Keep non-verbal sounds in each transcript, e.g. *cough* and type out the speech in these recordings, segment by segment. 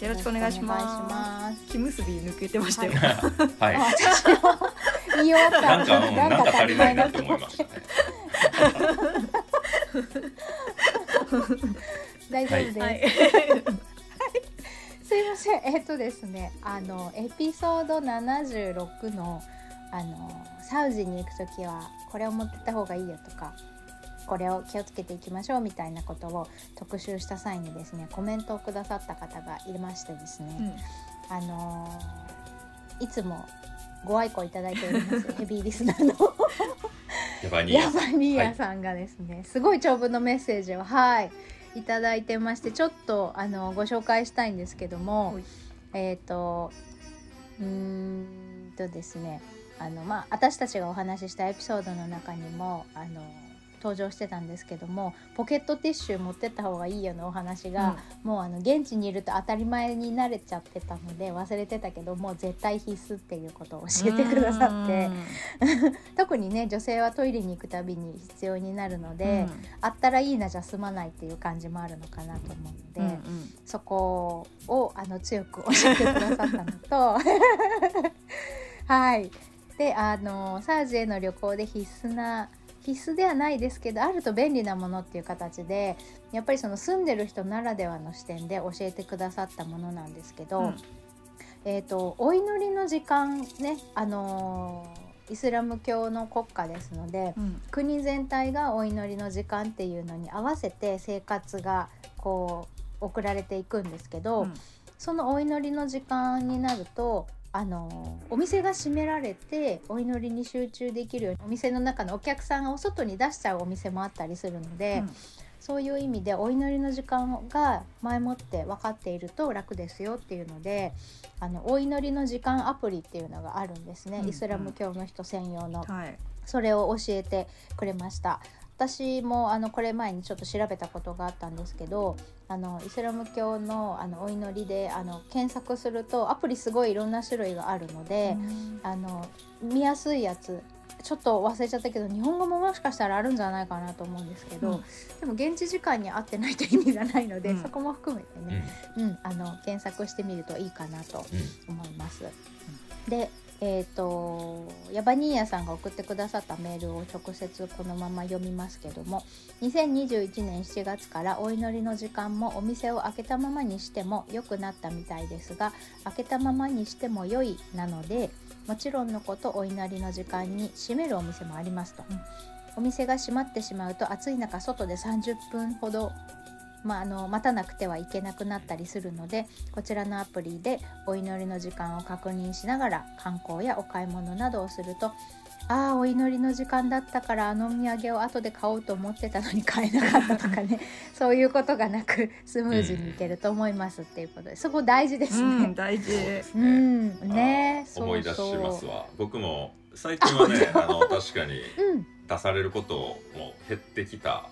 よろしくお願いします。抜けてましたよ、はい。あ私も言い終わった。なんか、うん、なんか足りないなって。思い。ましたね。大丈夫です、はい。すいません。えっとですねあのエピソード76のあのサウジに行く時はこれを持ってった方がいいよとかこれを気をつけていきましょうみたいなことを特集した際にですねコメントをくださった方がいましてですね、あのいつもご愛顧いただいております *laughs* ヘビーリスナーの。*laughs* ヤバニヤ。ーヤさんがですね、すごい長文のメッセージをはいいただいてましてちょっとあのご紹介したいんですけどもはい。えっ、とうーんとですねあのまあ私たちがお話ししたエピソードの中にもあの登場してたんですけどもポケットティッシュ持ってった方がいいよのお話が、もうあの現地にいると当たり前に慣れちゃってたので忘れてたけどもう絶対必須っていうことを教えてくださって。*laughs* 特にね女性はトイレに行くたびに必要になるので、あったらいいなじゃ済まないっていう感じもあるのかなと思うので、うんうん。そこをあの強く教えてくださったのと *laughs* はい。であのサウジへの旅行で必須な必須ではないですけどあると便利なものっていう形でやっぱりその住んでる人ならではの視点で教えてくださったものなんですけど、うん。えー、とお祈りの時間ねあのーイスラム教の国家ですのでうん。国全体がお祈りの時間っていうのに合わせて生活がこう送られていくんですけど、うん。そのお祈りの時間になるとあのお店が閉められてお祈りに集中できるようにお店の中のお客さんを外に出しちゃうお店もあったりするので、そういう意味でお祈りの時間が前もって分かっていると楽ですよっていうのであのお祈りの時間アプリっていうのがあるんですね、うん。イスラム教の人専用の。はい。それを教えてくれました私もあのこれ前にちょっと調べたことがあったんですけどあのイスラム教のあのお祈りであの検索するとアプリすごいいろんな種類があるので、あの見やすいやつちょっと忘れちゃったけど日本語ももしかしたらあるんじゃないかなと思うんですけど、うん。でも現地時間に合ってないと意味がないので、うん。そこも含めてうん、ね、うんあの検索してみるといいかなとうん、思います。で、えっ、とヤバニーヤさんが送ってくださったメールを直接このまま読みますけども2021年7月からお祈りの時間もお店を開けたままにしても良くなったみたいですが開けたままにしても良いなのでもちろんのことお祈りの時間に閉めるお店もありますと、うん。お店が閉まってしまうと暑い中外で30分ほどまあ、あの待たなくてはいけなくなったりするのでこちらのアプリでお祈りの時間を確認しながら観光やお買い物などをするとああお祈りの時間だったからあのお土産を後で買おうと思ってたのに *laughs* 買えなかったとかねそういうことがなくスムーズにいけると思いますっていうことでそこ大事ですうんね。大事ですうね。ん、ね思い出しそうますわ。僕も最近はね、*laughs* あの確かにうん出されることも減ってきた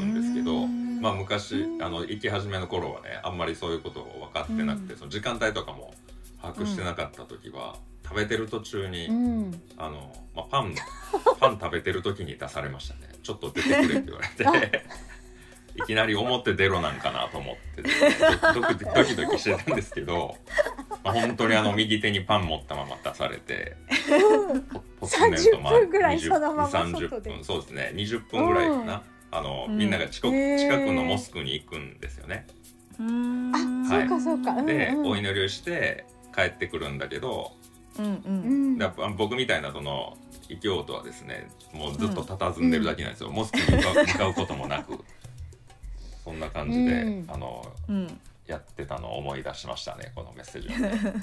んですけど、うんまあ昔うん。あの行き始めの頃はね、あんまりそういうことを分かってなくて、うん。その時間帯とかも把握してなかった時は、食べてる途中に、うん。あのまあパン *laughs* パン食べてる時に出されましたね。ちょっと出てくれって言われて。*laughs* いきなり表出ろなんかなと思って、ドドキドキしてたんですけど、まあ、本当にあの右手にパン持ったまま出されて、ポツネとまあ30分ぐらい20そのまま30外で。分そうですね。20分ぐらいかな、あのうん。みんなが遅刻へー。近くのモスクに行くんですよね、うん。あ、はい。そうかそうか、うんうん、でお祈りをして帰ってくるんだけど、うんううん。んやっぱ僕みたいなその異教徒はですねもうずっと佇んでるだけなんですよ、モスクに向かう向かうこともなく。*laughs* そんな感じで、うん。あのうん。やってたのを思い出しましたねこのメッセージをね *laughs*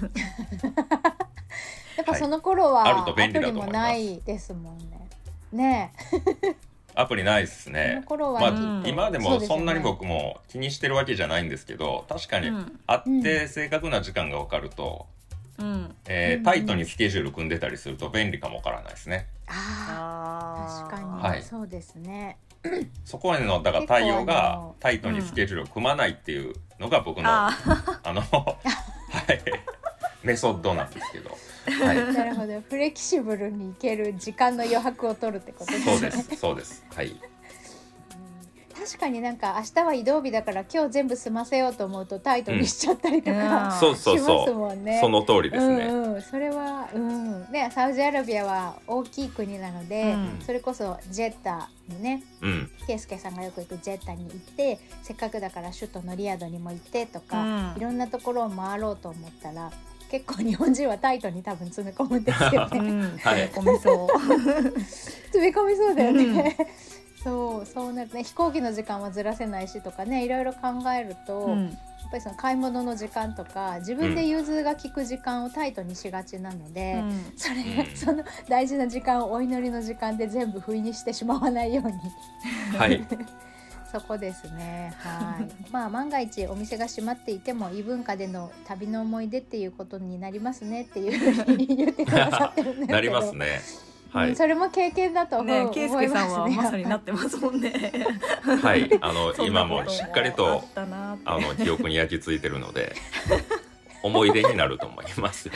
やっぱその頃は、はいあると便利だと思います。アプリもないですもんね。ねアプリないですそね。まあ今でもそんなに僕も気にしてるわけじゃないんですけど確かにうん会って正確な時間が分かると、うえータイトにスケジュール組んでたりすると便利かもわからないですね。あ確かに、はいそうですね。そこへのだから対応がのタイトにスケジュールを組まないっていうのが僕のああの *laughs* はい。メソッドなんですけど、はい、*laughs* なるほど。フレキシブルにいける時間の余白を取るってことですね。そうです。そうです。はい。うん確かになんか明日は移動日だから今日全部済ませようと思うとタイトにしちゃったりとうん。か、そうしそう。そますもんね。うその通りですね。うんうん、それは、うん、ね、サウジアラビアは大きい国なので、うん。それこそジェッタのね、うん。ケイスケさんがよく行くジェッタに行って、せっかくだから首都のリヤドにも行ってとか、うん。いろんなところを回ろうと思ったら、結構日本人はタイトに多分詰め込むんですようね。ん。詰め込みそう。詰め込みそうだよね。そうそうなるね。飛行機の時間はずらせないしとかねいろいろ考えると、うん。やっぱりその買い物の時間とか自分で融通が利く時間をタイトにしがちなので、うん。それうん。その大事な時間をお祈りの時間で全部不意にしてしまわないように。はい *laughs* そこですね。はい。*laughs* まあ万が一お店が閉まっていても異文化での旅の思い出っていうことになりますねっていうふうに言ってくださってるんですけど。*laughs* なりますね。はい。うんそれも経験だと思う、ねケイスケさんはまさになっすてますもんね。*laughs* はい。あの今もしっかりあとあの記憶に焼き付いてるので思い出になると思いますよ。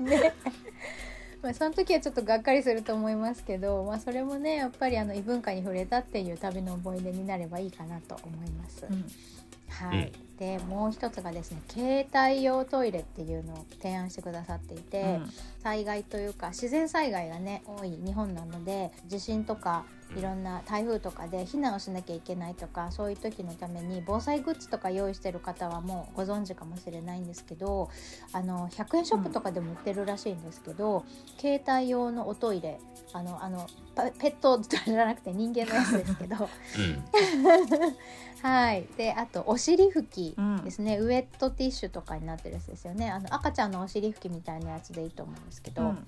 ね。まあその時はちょっとがっかりすると思いますけど、まあそれもねやっぱりあの異文化に触れたっていう旅の思い出になればいいかなと思います。うんはい。でもう一つがですね携帯用トイレっていうのを提案してくださっていて、うん災害というか自然災害がね多い日本なので地震とかいろんな台風とかで避難をしなきゃいけないとかそういう時のために防災グッズとか用意してる方はもうご存知かもしれないんですけどあの100円ショップとかでも売ってるらしいんですけど、携帯用のおトイレあのあのパペットじゃなくて人間のやつですけど。うん。はい。であとお尻拭きうんですね、ウェットティッシュとかになってるやつですよね。あの赤ちゃんのお尻拭きみたいなやつでいいと思うんですけど、うん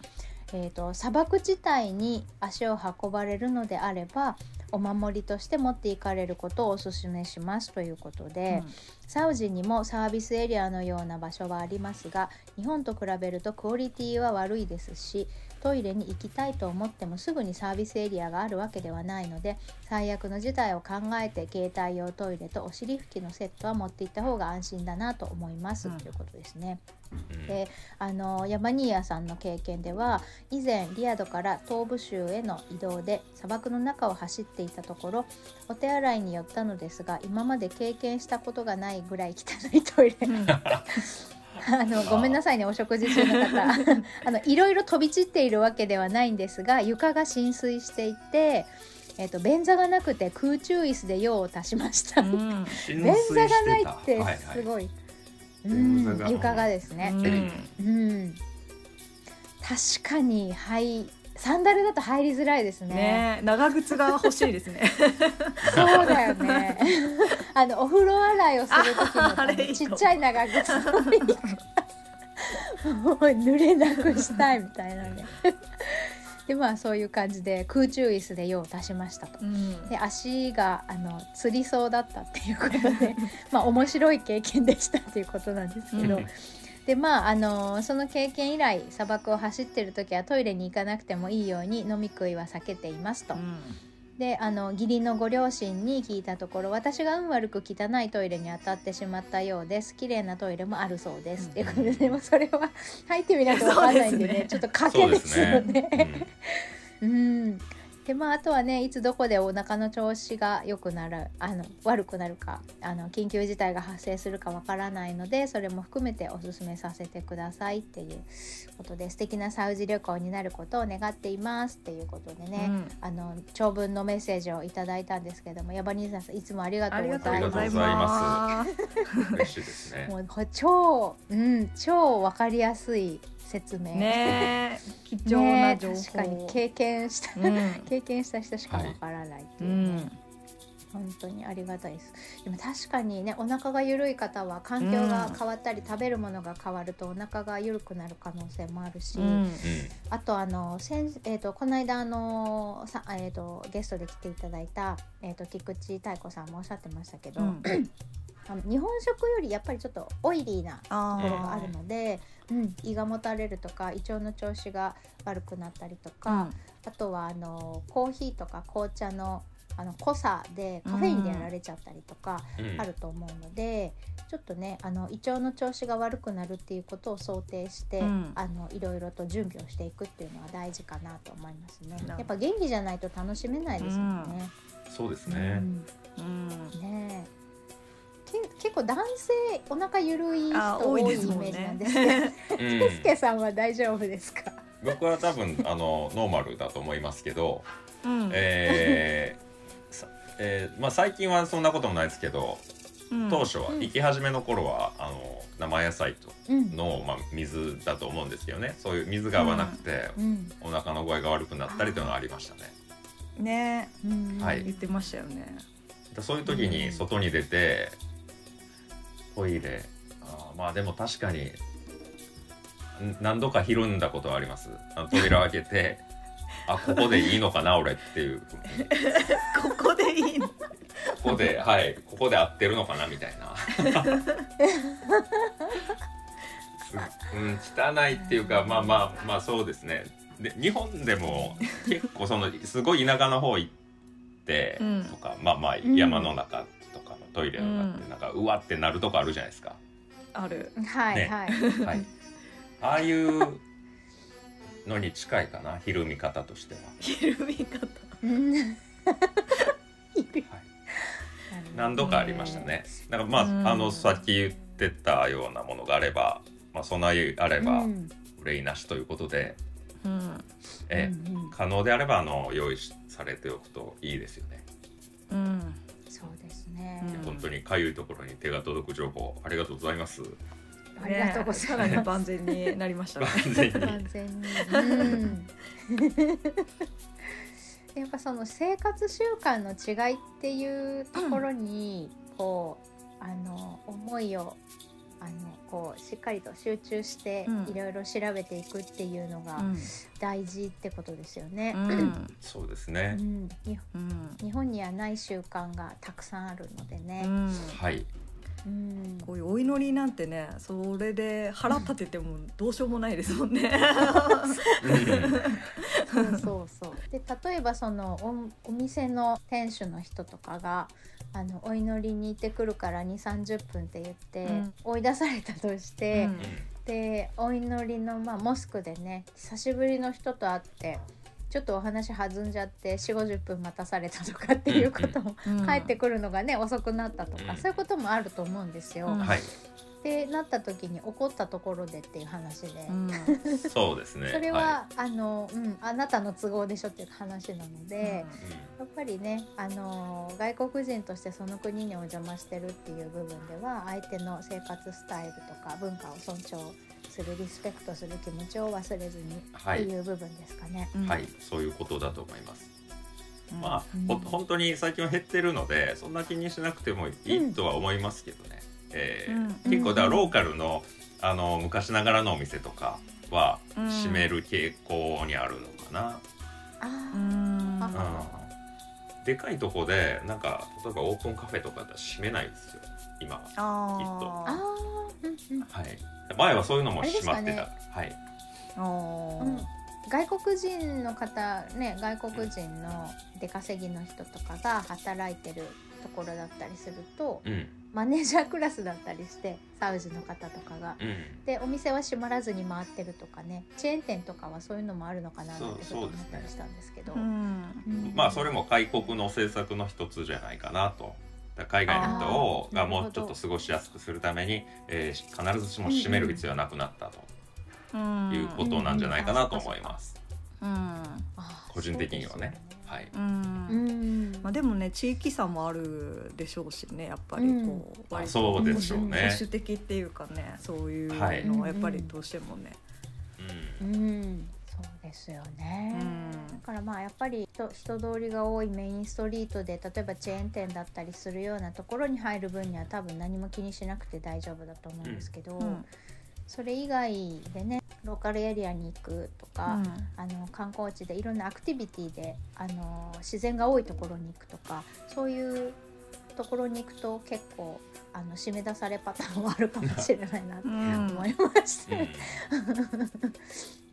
えー、と砂漠地帯に足を運ばれるのであればお守りとして持っていかれることをお勧めしますということで、サウジにもサービスエリアのような場所はありますが日本と比べるとクオリティは悪いですしトイレに行きたいと思ってもすぐにサービスエリアがあるわけではないので最悪の事態を考えて携帯用トイレとお尻拭きのセットは持っていった方が安心だなと思います、うん。ということですね。うん。であのヤバニーヤさんの経験では以前リヤドから東部州への移動で砂漠の中を走っていたところお手洗いに寄ったのですが今まで経験したことがないぐらい汚いトイレ。うん *laughs* あのごめんなさいねお食事中の方。*laughs* あのいろいろ飛び散っているわけではないんですが床が浸水していて、えっと便座がなくて空中椅子で用を足しました。うん。*laughs* 浸便座がないってはいすごい、便座が。うん床がですね、うん。うん、確かにはいサンダルだと入りづらいですね。ね長靴が欲しいですねそうだよね。あのお風呂洗いをする時のああれいいちっちゃい長靴もう濡れなくしたいみたいなね。*laughs* でまあそういう感じで空中椅子で用を足しましたと。うんで足があのつりそうだったっていうことでまあ面白い経験でしたっていうことなんですけど、うんでまああのその経験以来砂漠を走ってる時はトイレに行かなくてもいいように飲み食いは避けていますと。であの義理のご両親に聞いたところ私が運悪く汚いトイレに当たってしまったようです。綺麗なトイレもあるそうです、うん。っていうことででもそれは入ってみないと分かんないんでねね。ちょっと賭けですすよね。ね。うん *laughs* でまあ、あとはねいつどこでお腹の調子が良くなるあの悪くなるかあの緊急事態が発生するかわからないのでそれも含めておすすめさせてくださいっていうことで素敵なサウジ旅行になることを願っていますっていうことでね、うんあの長文のメッセージをいただいたんですけどもヤバニーさんいつもありがとありうごがとうございます。嬉しいですね。もうこ超うん超わかりやすい説明。ね。貴重な情報、ね確かに経験した、うん。*laughs* 経験した人しかわからないってうい。うね、ん。本当にありがたいです。でも確かにねお腹が緩い方は環境が変わったり、食べるものが変わるとお腹が緩くなる可能性もあるし、うん。うんあとあの先、えー、とこの間あのさ、えー、とゲストで来ていただいた、えー、と菊池太子さんもおっしゃってましたけど、うんあの日本食よりやっぱりちょっとオイリーなあところがあるので、うん、胃がもたれるとか胃腸の調子が悪くなったりとか、あとはあのコーヒーとか紅茶のあの濃さでカフェインでやられちゃったりとかうん。あると思うので、ちょっとねあの胃腸の調子が悪くなるっていうことを想定して、うん。あのいろいろと準備をしていくっていうのは大事かなと思いますね。やっぱ元気じゃないと楽しめないですよね。そうですうね。ん。うん。ね結構男性お腹ゆるいあ人多いイメージなんねですけど、うん。ケスケさんは大丈夫ですか？僕は多分あのノーマルだと思いますけど、うん。えーさえーまあ、最近はそんなこともないですけどうん。当初はうん行き始めの頃はあの生野菜とうん。の、まあ、水だと思うんですけどね。そういう水が合わなくて、うん。お腹の具合が悪くなったりというのがありましたね。ね。うん。はい。言ってましたよね。でそういう時に外に出てトイレ。あーまあでも確かにん何度かひるんだことはあります。あの扉を開けて *laughs* あここでいいのかな俺っていう。*laughs* ここでいいの？ここではいここで合ってるのかなみたいな。*laughs* すうん汚いっていうかまあまあまあそうですね。で日本でも結構そのすごい田舎の方行ってうん。とか、まあまあん山の中トイレの中うん。でなんかうわってなるとこあるじゃないですか、ある。ねはいはい。はい。ああいうのに近いかなひるみ方としては、ひるみ方何度かありましたね。だからまあ,、うん。あのさっき言ってたようなものがあれば、まあ、備えあればうん。憂いなしということで、うん。えうんうん。可能であればあの用意しされておくといいですよね。うんね。うん本当にかゆいところに手が届く情報ありがとうございます。ありがとうございます万全になりましたね完全に完全に。うん。やっぱその生活習慣の違いっていうところに、こうあの思いをあのこうしっかりと集中してうんいろいろ調べていくっていうのがうん大事ってことですよね。うんそうですうね。うん日本にはない習慣がたくさんあるのでうね。んはい。うん。こういうお祈りなんてねそれで腹立ててもどうしようもないですもんね。う *laughs* んそうそう。そうで例えばそのおお店の店主の人とかがあのお祈りに行ってくるから2 3 0分って言って、うん。追い出されたとして、うん。でお祈りの、まあ、モスクでね久しぶりの人と会ってちょっとお話弾んじゃって4 5 0分待たされたとかっていうことも、うん帰ってくるのがね遅くなったとか、うんそういうこともあると思うんですよ。うんはい。ってなった時に怒ったところでっていう話で。うん *laughs* そうですね。それは、あの、うん、あなたの都合でしょっていう話なので、いやっぱりね、あの外国人としてその国にお邪魔してるっていう部分では相手の生活スタイルとか文化を尊重するリスペクトする気持ちを忘れずにってはいいう部分ですかね。うん。はい、そういうことだと思います。うん。まあ、うん。ほ本当に最近は減ってるのでそんな気にしなくてもいいとは思いますけどね、え結構だからローカルのあの昔ながらのお店とかはうん。閉める傾向にあるのかな、でかいとこでなんか例えばオープンカフェとかだ閉めないですよ今は、ああー。うんうんはい、前はそういうのもあれですかね。閉まってた、はい。ーあうん外国人の方ね外国人の出稼ぎの人とかが働いてるところだったりするとうん。マネージャークラスだったりしてサウジの方とかが。うん。でお店は閉まらずに回ってるとかね。チェーン店とかはそういうのもあるのかななんてちょっと思ったりしたんですけど。うん。うん。まあそれも開国の政策の一つじゃないかなと。海外の人をがもうちょっと過ごしやすくするために、えー必ずしも閉める必要はなくなったとうんいうことなんじゃないかなと思います。うん。あー個人的にはね。はい。うん。うん。まあ、でもね地域差もあるでしょうしねやっぱりこう、あ割とそうでしょうね。保守的っていうかねそういうはいのはやっぱりどうしてもね、うん。うんそうですよね。うん。だからまあやっぱり人人通りが多いメインストリートで例えばチェーン店だったりするようなところに入る分には多分何も気にしなくて大丈夫だと思うんですけど、うん。それ以外でねローカルエリアに行くとか、あの観光地でいろんなアクティビティであの自然が多いところに行くとかそういうところに行くと結構あの締め出されパターンはあるかもしれないなとうん。思いましうん。て、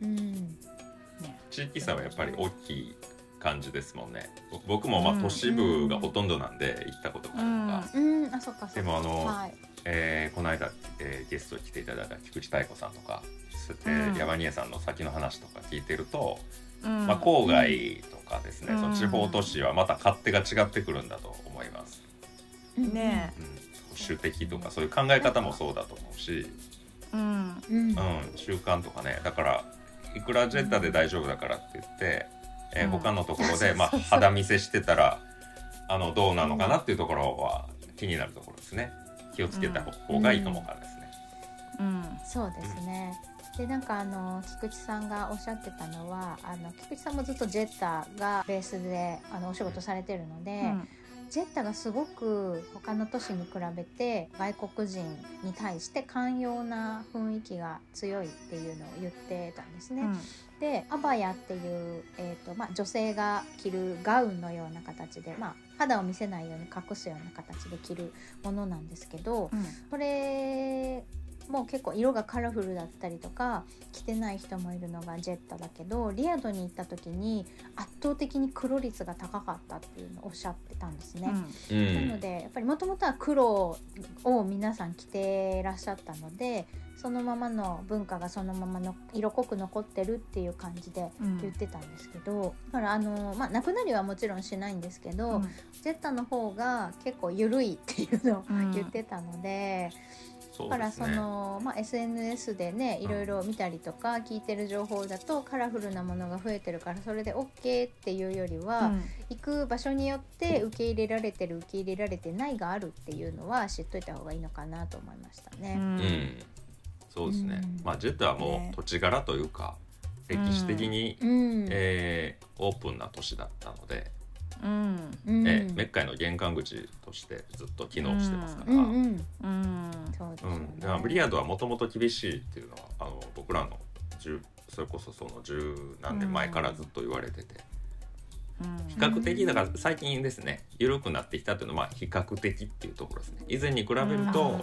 *laughs* うんね。地域差はやっぱり大きい感じですもんね。ぼ僕もまうん。あ都市部がほとんどなんで行ったことがあるとか、うん、あそっかそっか。でもあのはい、えーこの間、えーゲストに来ていただいた菊池妙子さんとか、えうん。ー、山庭さんの先の話とか聞いてると、うん。まあ、郊外とかですね、うん。その地方都市はまた勝手が違ってくるんだと思います。ねうん、保守的とかそういう考え方もそうだと思うし、うん。うん、習慣とかね。だからいくらジェッタで大丈夫だからって言って、え他のところで、まあ、肌見せしてたらあのどうなのかなっていうところは気になるところですね。気をつけた方がいいかもわかですね。うん。そうですね。でなんかあの菊池さんがおっしゃってたのはあの菊池さんもずっとジェッタがベースであのお仕事されてるので、うんジェッタがすごく他の都市に比べて外国人に対して寛容な雰囲気が強いっていうのを言ってたんですね。でアバヤっていう、えーとまあ、女性が着るガウンのような形で、まあ、肌を見せないように隠すような形で着るものなんですけど、うんこれもう結構色がカラフルだったりとか着てない人もいるのがジェッタだけどリアドに行った時に圧倒的に黒率が高かったっていうのをおっしゃってたんですね。うんなのでやっぱりもともとは黒を皆さん着てらっしゃったのでそのままの文化がそのままの色濃く残ってるっていう感じでうん言ってたんですけど、だからあの、まあ、なくなりはもちろんしないんですけど、ジェッタの方が結構緩いっていうのをうん言ってたので。だからそ。の、まあ、SNS でねいろいろ見たりとか聞いてる情報だとカラフルなものが増えてるからそれで OK っていうよりは、行く場所によって受け入れられてる受け入れられてないがあるっていうのは知っといた方がいいのかなと思いましたね。うん、そうですね。うん。まあジェットはもね。う土地柄というか、歴史的に、うん。えーオープンな都市だったので、うん。うん。えーメッカへの玄関口としてずっと機能してますから。うんうん。うんうそうですよねん、でまあリアドはもともと厳しいっていうのはあの僕らの10それこそその十何年前からずっと言われてて、うん。比較的だから最近ですね緩くなってきたっていうのはまあ比較的っていうところですね。以前に比べると、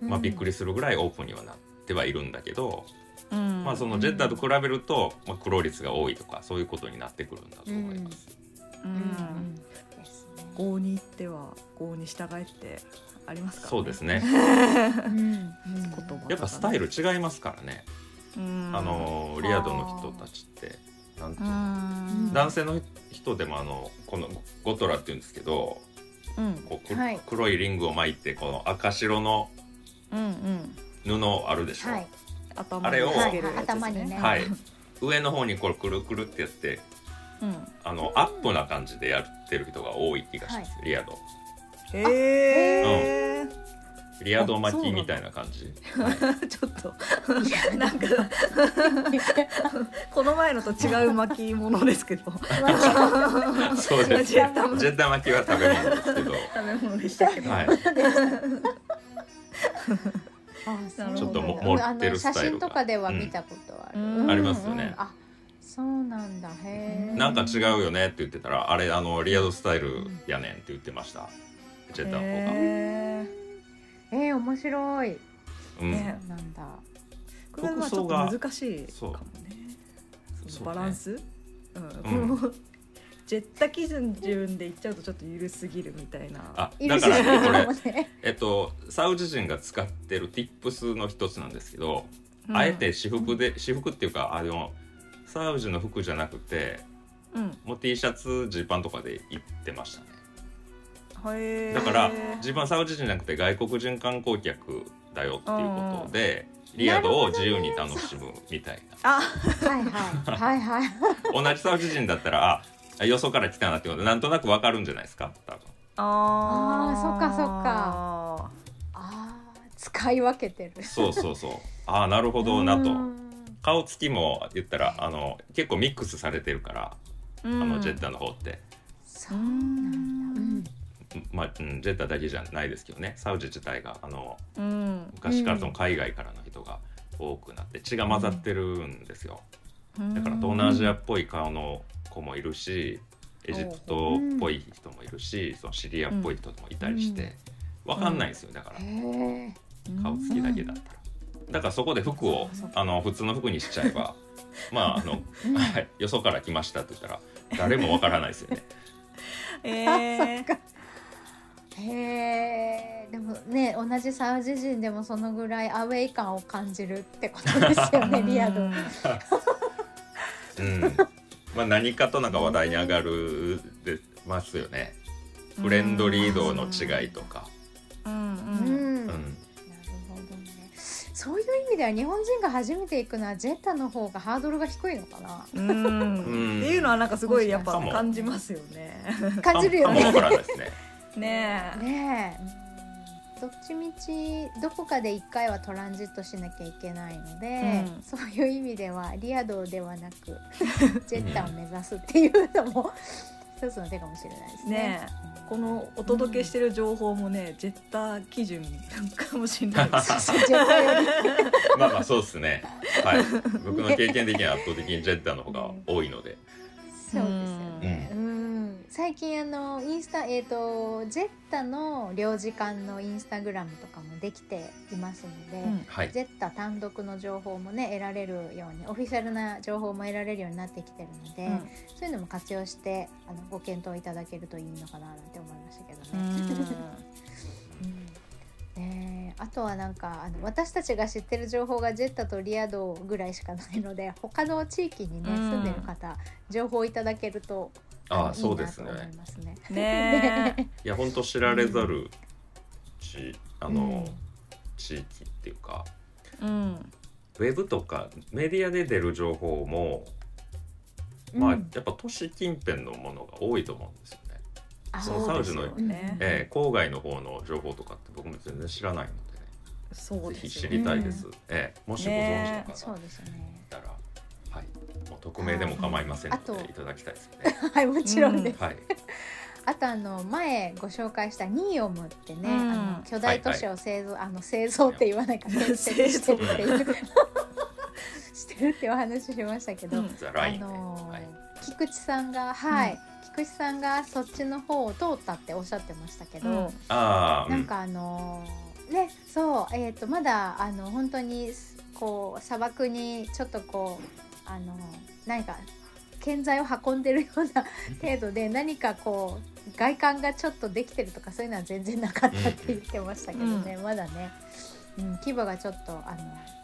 まあ、びっくりするぐらいオープンにはなってはいるんだけど、うん。まあ、そのジェッターと比べると、まあ、苦労率が多いとかそういうことになってくるんだと思います。郷に行っては郷に従えってありますか？らそうですね。うんうん。言葉やっぱスタイル違いますからね、うん。あのリアドの人たちってなんていううの、ん。男性の人でもあのこのゴトラっていうんですけどうん。こうくはい。黒いリングを巻いてこの赤白のうんうん。布あるでしょ、はい。頭あれを頭にね。はい。上の方にこれくるくるってやってうんあのアップな感じでやってる人が多い気がします、リアド。へえリアド巻きみたいな感じ。*laughs* ちょっとなんかこの前のと違う巻き物ですけど。*laughs* そうです。ジェッ巻きは食べ物ですけど。食べ物でしたけど、*laughs* ちょっとも持ってるスタイルが。写真とかでは見たことある、うん。ありますよね。あそうなんだ。へえなんか違うよねって言ってたらあれあのリアドスタイルやねんって言ってました。ジェッタの方が、へえー、面白い。うん。ねなんだ。これはまあちょっと難しいかそう。もねバランス？う、うん。ん、このジェッタ基準でいっちゃうとちょっと緩すぎるみたいな。あだからねこれもね *laughs* えっとサウジ人が使ってる Tips の一つなんですけど、うん。あえて私服で私服っていうかあのサウジの服じゃなくてうん。もう T シャツジーパンとかで行ってましたね。へー。だから自分はサウジ人じゃなくて外国人観光客だよっていうことでリアドを自由に楽しむみたいあはいはい。はいはい。な *laughs* 同じサウジ人だったらあよそから来たなってことなんとなくわかるんじゃないですか？多分。ああーそっかそっか。あー。使い分けてる。そうそうそう。ああなるほどなと。うん顔つきも言ったらあの結構ミックスされてるから、ああのジェッタの方って、そうなんだ。うん。まあ、うん、ジェッタだけじゃないですけどね。サウジ自体があのうん。昔からその海外からの人が多くなって血が混ざってるんですよ、だから東南アジアっぽい顔の子もいるしエジプトっぽい人もいるし、そのシリアっぽい人もいたりして、わかんないんですよだから。顔つきだけだったら。だからそこで服をあの普通の服にしちゃえば *laughs* まああの、はい、よそから来ましたって言ったら誰もわからないですよね。*laughs* えー、へえでもね同じサウジ人でもそのぐらいアウェイ感を感じるってことですよねリアド。うん。うん、まあ何かとなんか話題に上がるでますよね。フレンドリー度の違いとか。うん。うん、うんそういう意味では日本人が初めて行くのはジェッタの方がハードルが低いのかな。っていうのはなんかすごいやっぱ感じますよね。感じるよね。ね。ねえ。ねえ、うんどっちみちどこかで一回はトランジットしなきゃいけないので、うん。そういう意味ではリアドではなく *laughs* ジェッタを目指すっていうのも一つの手かもしれないですね。ねえこのお届けしてる情報もね、ジェッター基準かもしれないです。*laughs* *laughs* まあまあそうですね。はい。僕の経験的には圧倒的にジェッタの方が多いので。そうです最近あのインスタえっ、とジェッタの領事館のインスタグラムとかもできていますので。うんはい。ジェッタ単独の情報もね得られるようにオフィシャルな情報も得られるようになってきてるので、うんそういうのも活用してあのご検討いただけるといいのかななんて思いましたけどう *laughs* ね。あとはなんかあの私たちが知ってる情報がジェッタとリアドぐらいしかないので他の地域にねうん住んでる方、情報いただけるとのああそうですねいね。いや本当知られざる地あの、うん地域っていうかうん。ウェブとかメディアで出る情報も、うんまあやっぱ都市近辺のものが多いと思うんですよね。あそのサウジのそうですよね。えー郊外の方の情報とかって僕も全然知らないのでね。そうぜひ知ですよね。りたいです。ええもしご存知の方そうですよねはい、もう匿名でも構いませんのあとでいただきたいですよね。*laughs* はいもちろんです。はい。*laughs* あとあの前ご紹介したニーオムってね、うん。あの巨大都市を製造、あの製造って言わないか建設してる。*laughs* っていうしてるっていうお話ししましたけど、うん。ザラインね。あのーはい。菊池さんがはい、菊池さんがそっちの方を通ったっておっしゃってましたけど、うん。ああ、うん。なんかあのーねそうえっ、とまだあの本当にこう砂漠にちょっとこうあの何か建材を運んでるような程度で何かこう外観がちょっとできてるとかそういうのは全然なかったって言ってましたけどね、まだね、うん、規模がちょっとあの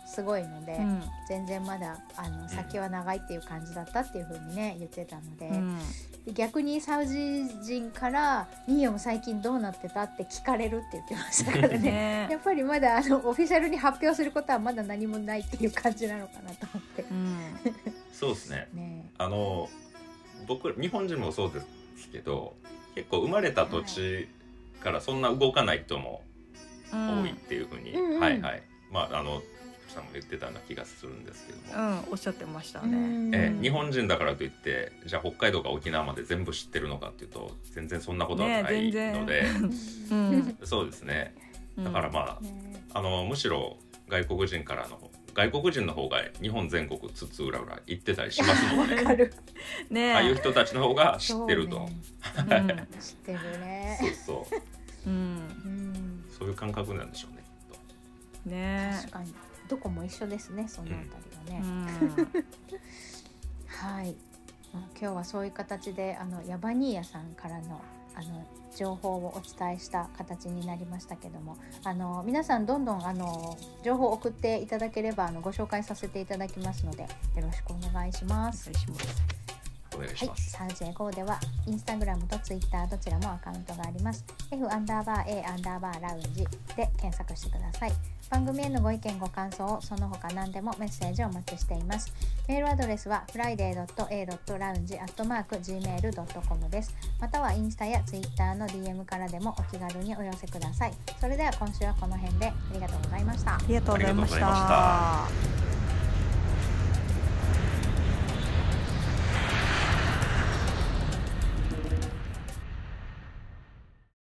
すごいので、うん。全然まだあの先は長いっていう感じだったっていう風にね言ってたので。うんで逆にサウジ人から「ニーヨも最近どうなってた?」って聞かれるって言ってましたからね。ね。*laughs* やっぱりまだあのオフィシャルに発表することはまだ何もないっていう感じなのかなと思って。うん。*laughs* そうですね。ね。あの僕日本人もそうですけど結構生まれた土地からそんな動かない人もうん多いっていうふうに、うんうん。はいはい。まああのさんも言ってたような気がするんですけども、うんおっしゃってましたうね。ん。えー日本人だからといってじゃあ北海道か沖縄まで全部知ってるのかっていうと全然そんなことはねないので、うん *laughs* そうですね。うん。だからまあ、ねあのむしろ外国人からの外国人の方が日本全国つつ裏裏行ってたりしますもんね。*laughs* わかる。ねああいう人たちの方が知ってると。ん。*laughs* 知ってるね。そうそう。うん。うん。そういう感覚なんでしょうねきっと。ね確かにどこも一緒ですねそのあたりはうね、ん *laughs* はいまあ今日はそういう形であのヤバニーヤさんからのあの情報をお伝えした形になりましたけどもあの皆さんどんどんあの情報を送っていただければあのご紹介させていただきますのでよろしくお願いしまおす。願いします。お願いはい、します、サウジエゴーではインスタグラムとツイッターどちらもアカウントがあります。F アンダーバー A アンダーバーラウンジで検索してください。番組へのご意見ご感想をその他何でもメッセージをお待ちしています。メールアドレスは friday.a.lounge.gmail.com です。またはインスタやツイッターの DM からでもお気軽にお寄せください。それでは今週はこの辺でありがとうございました。ありがとうございました。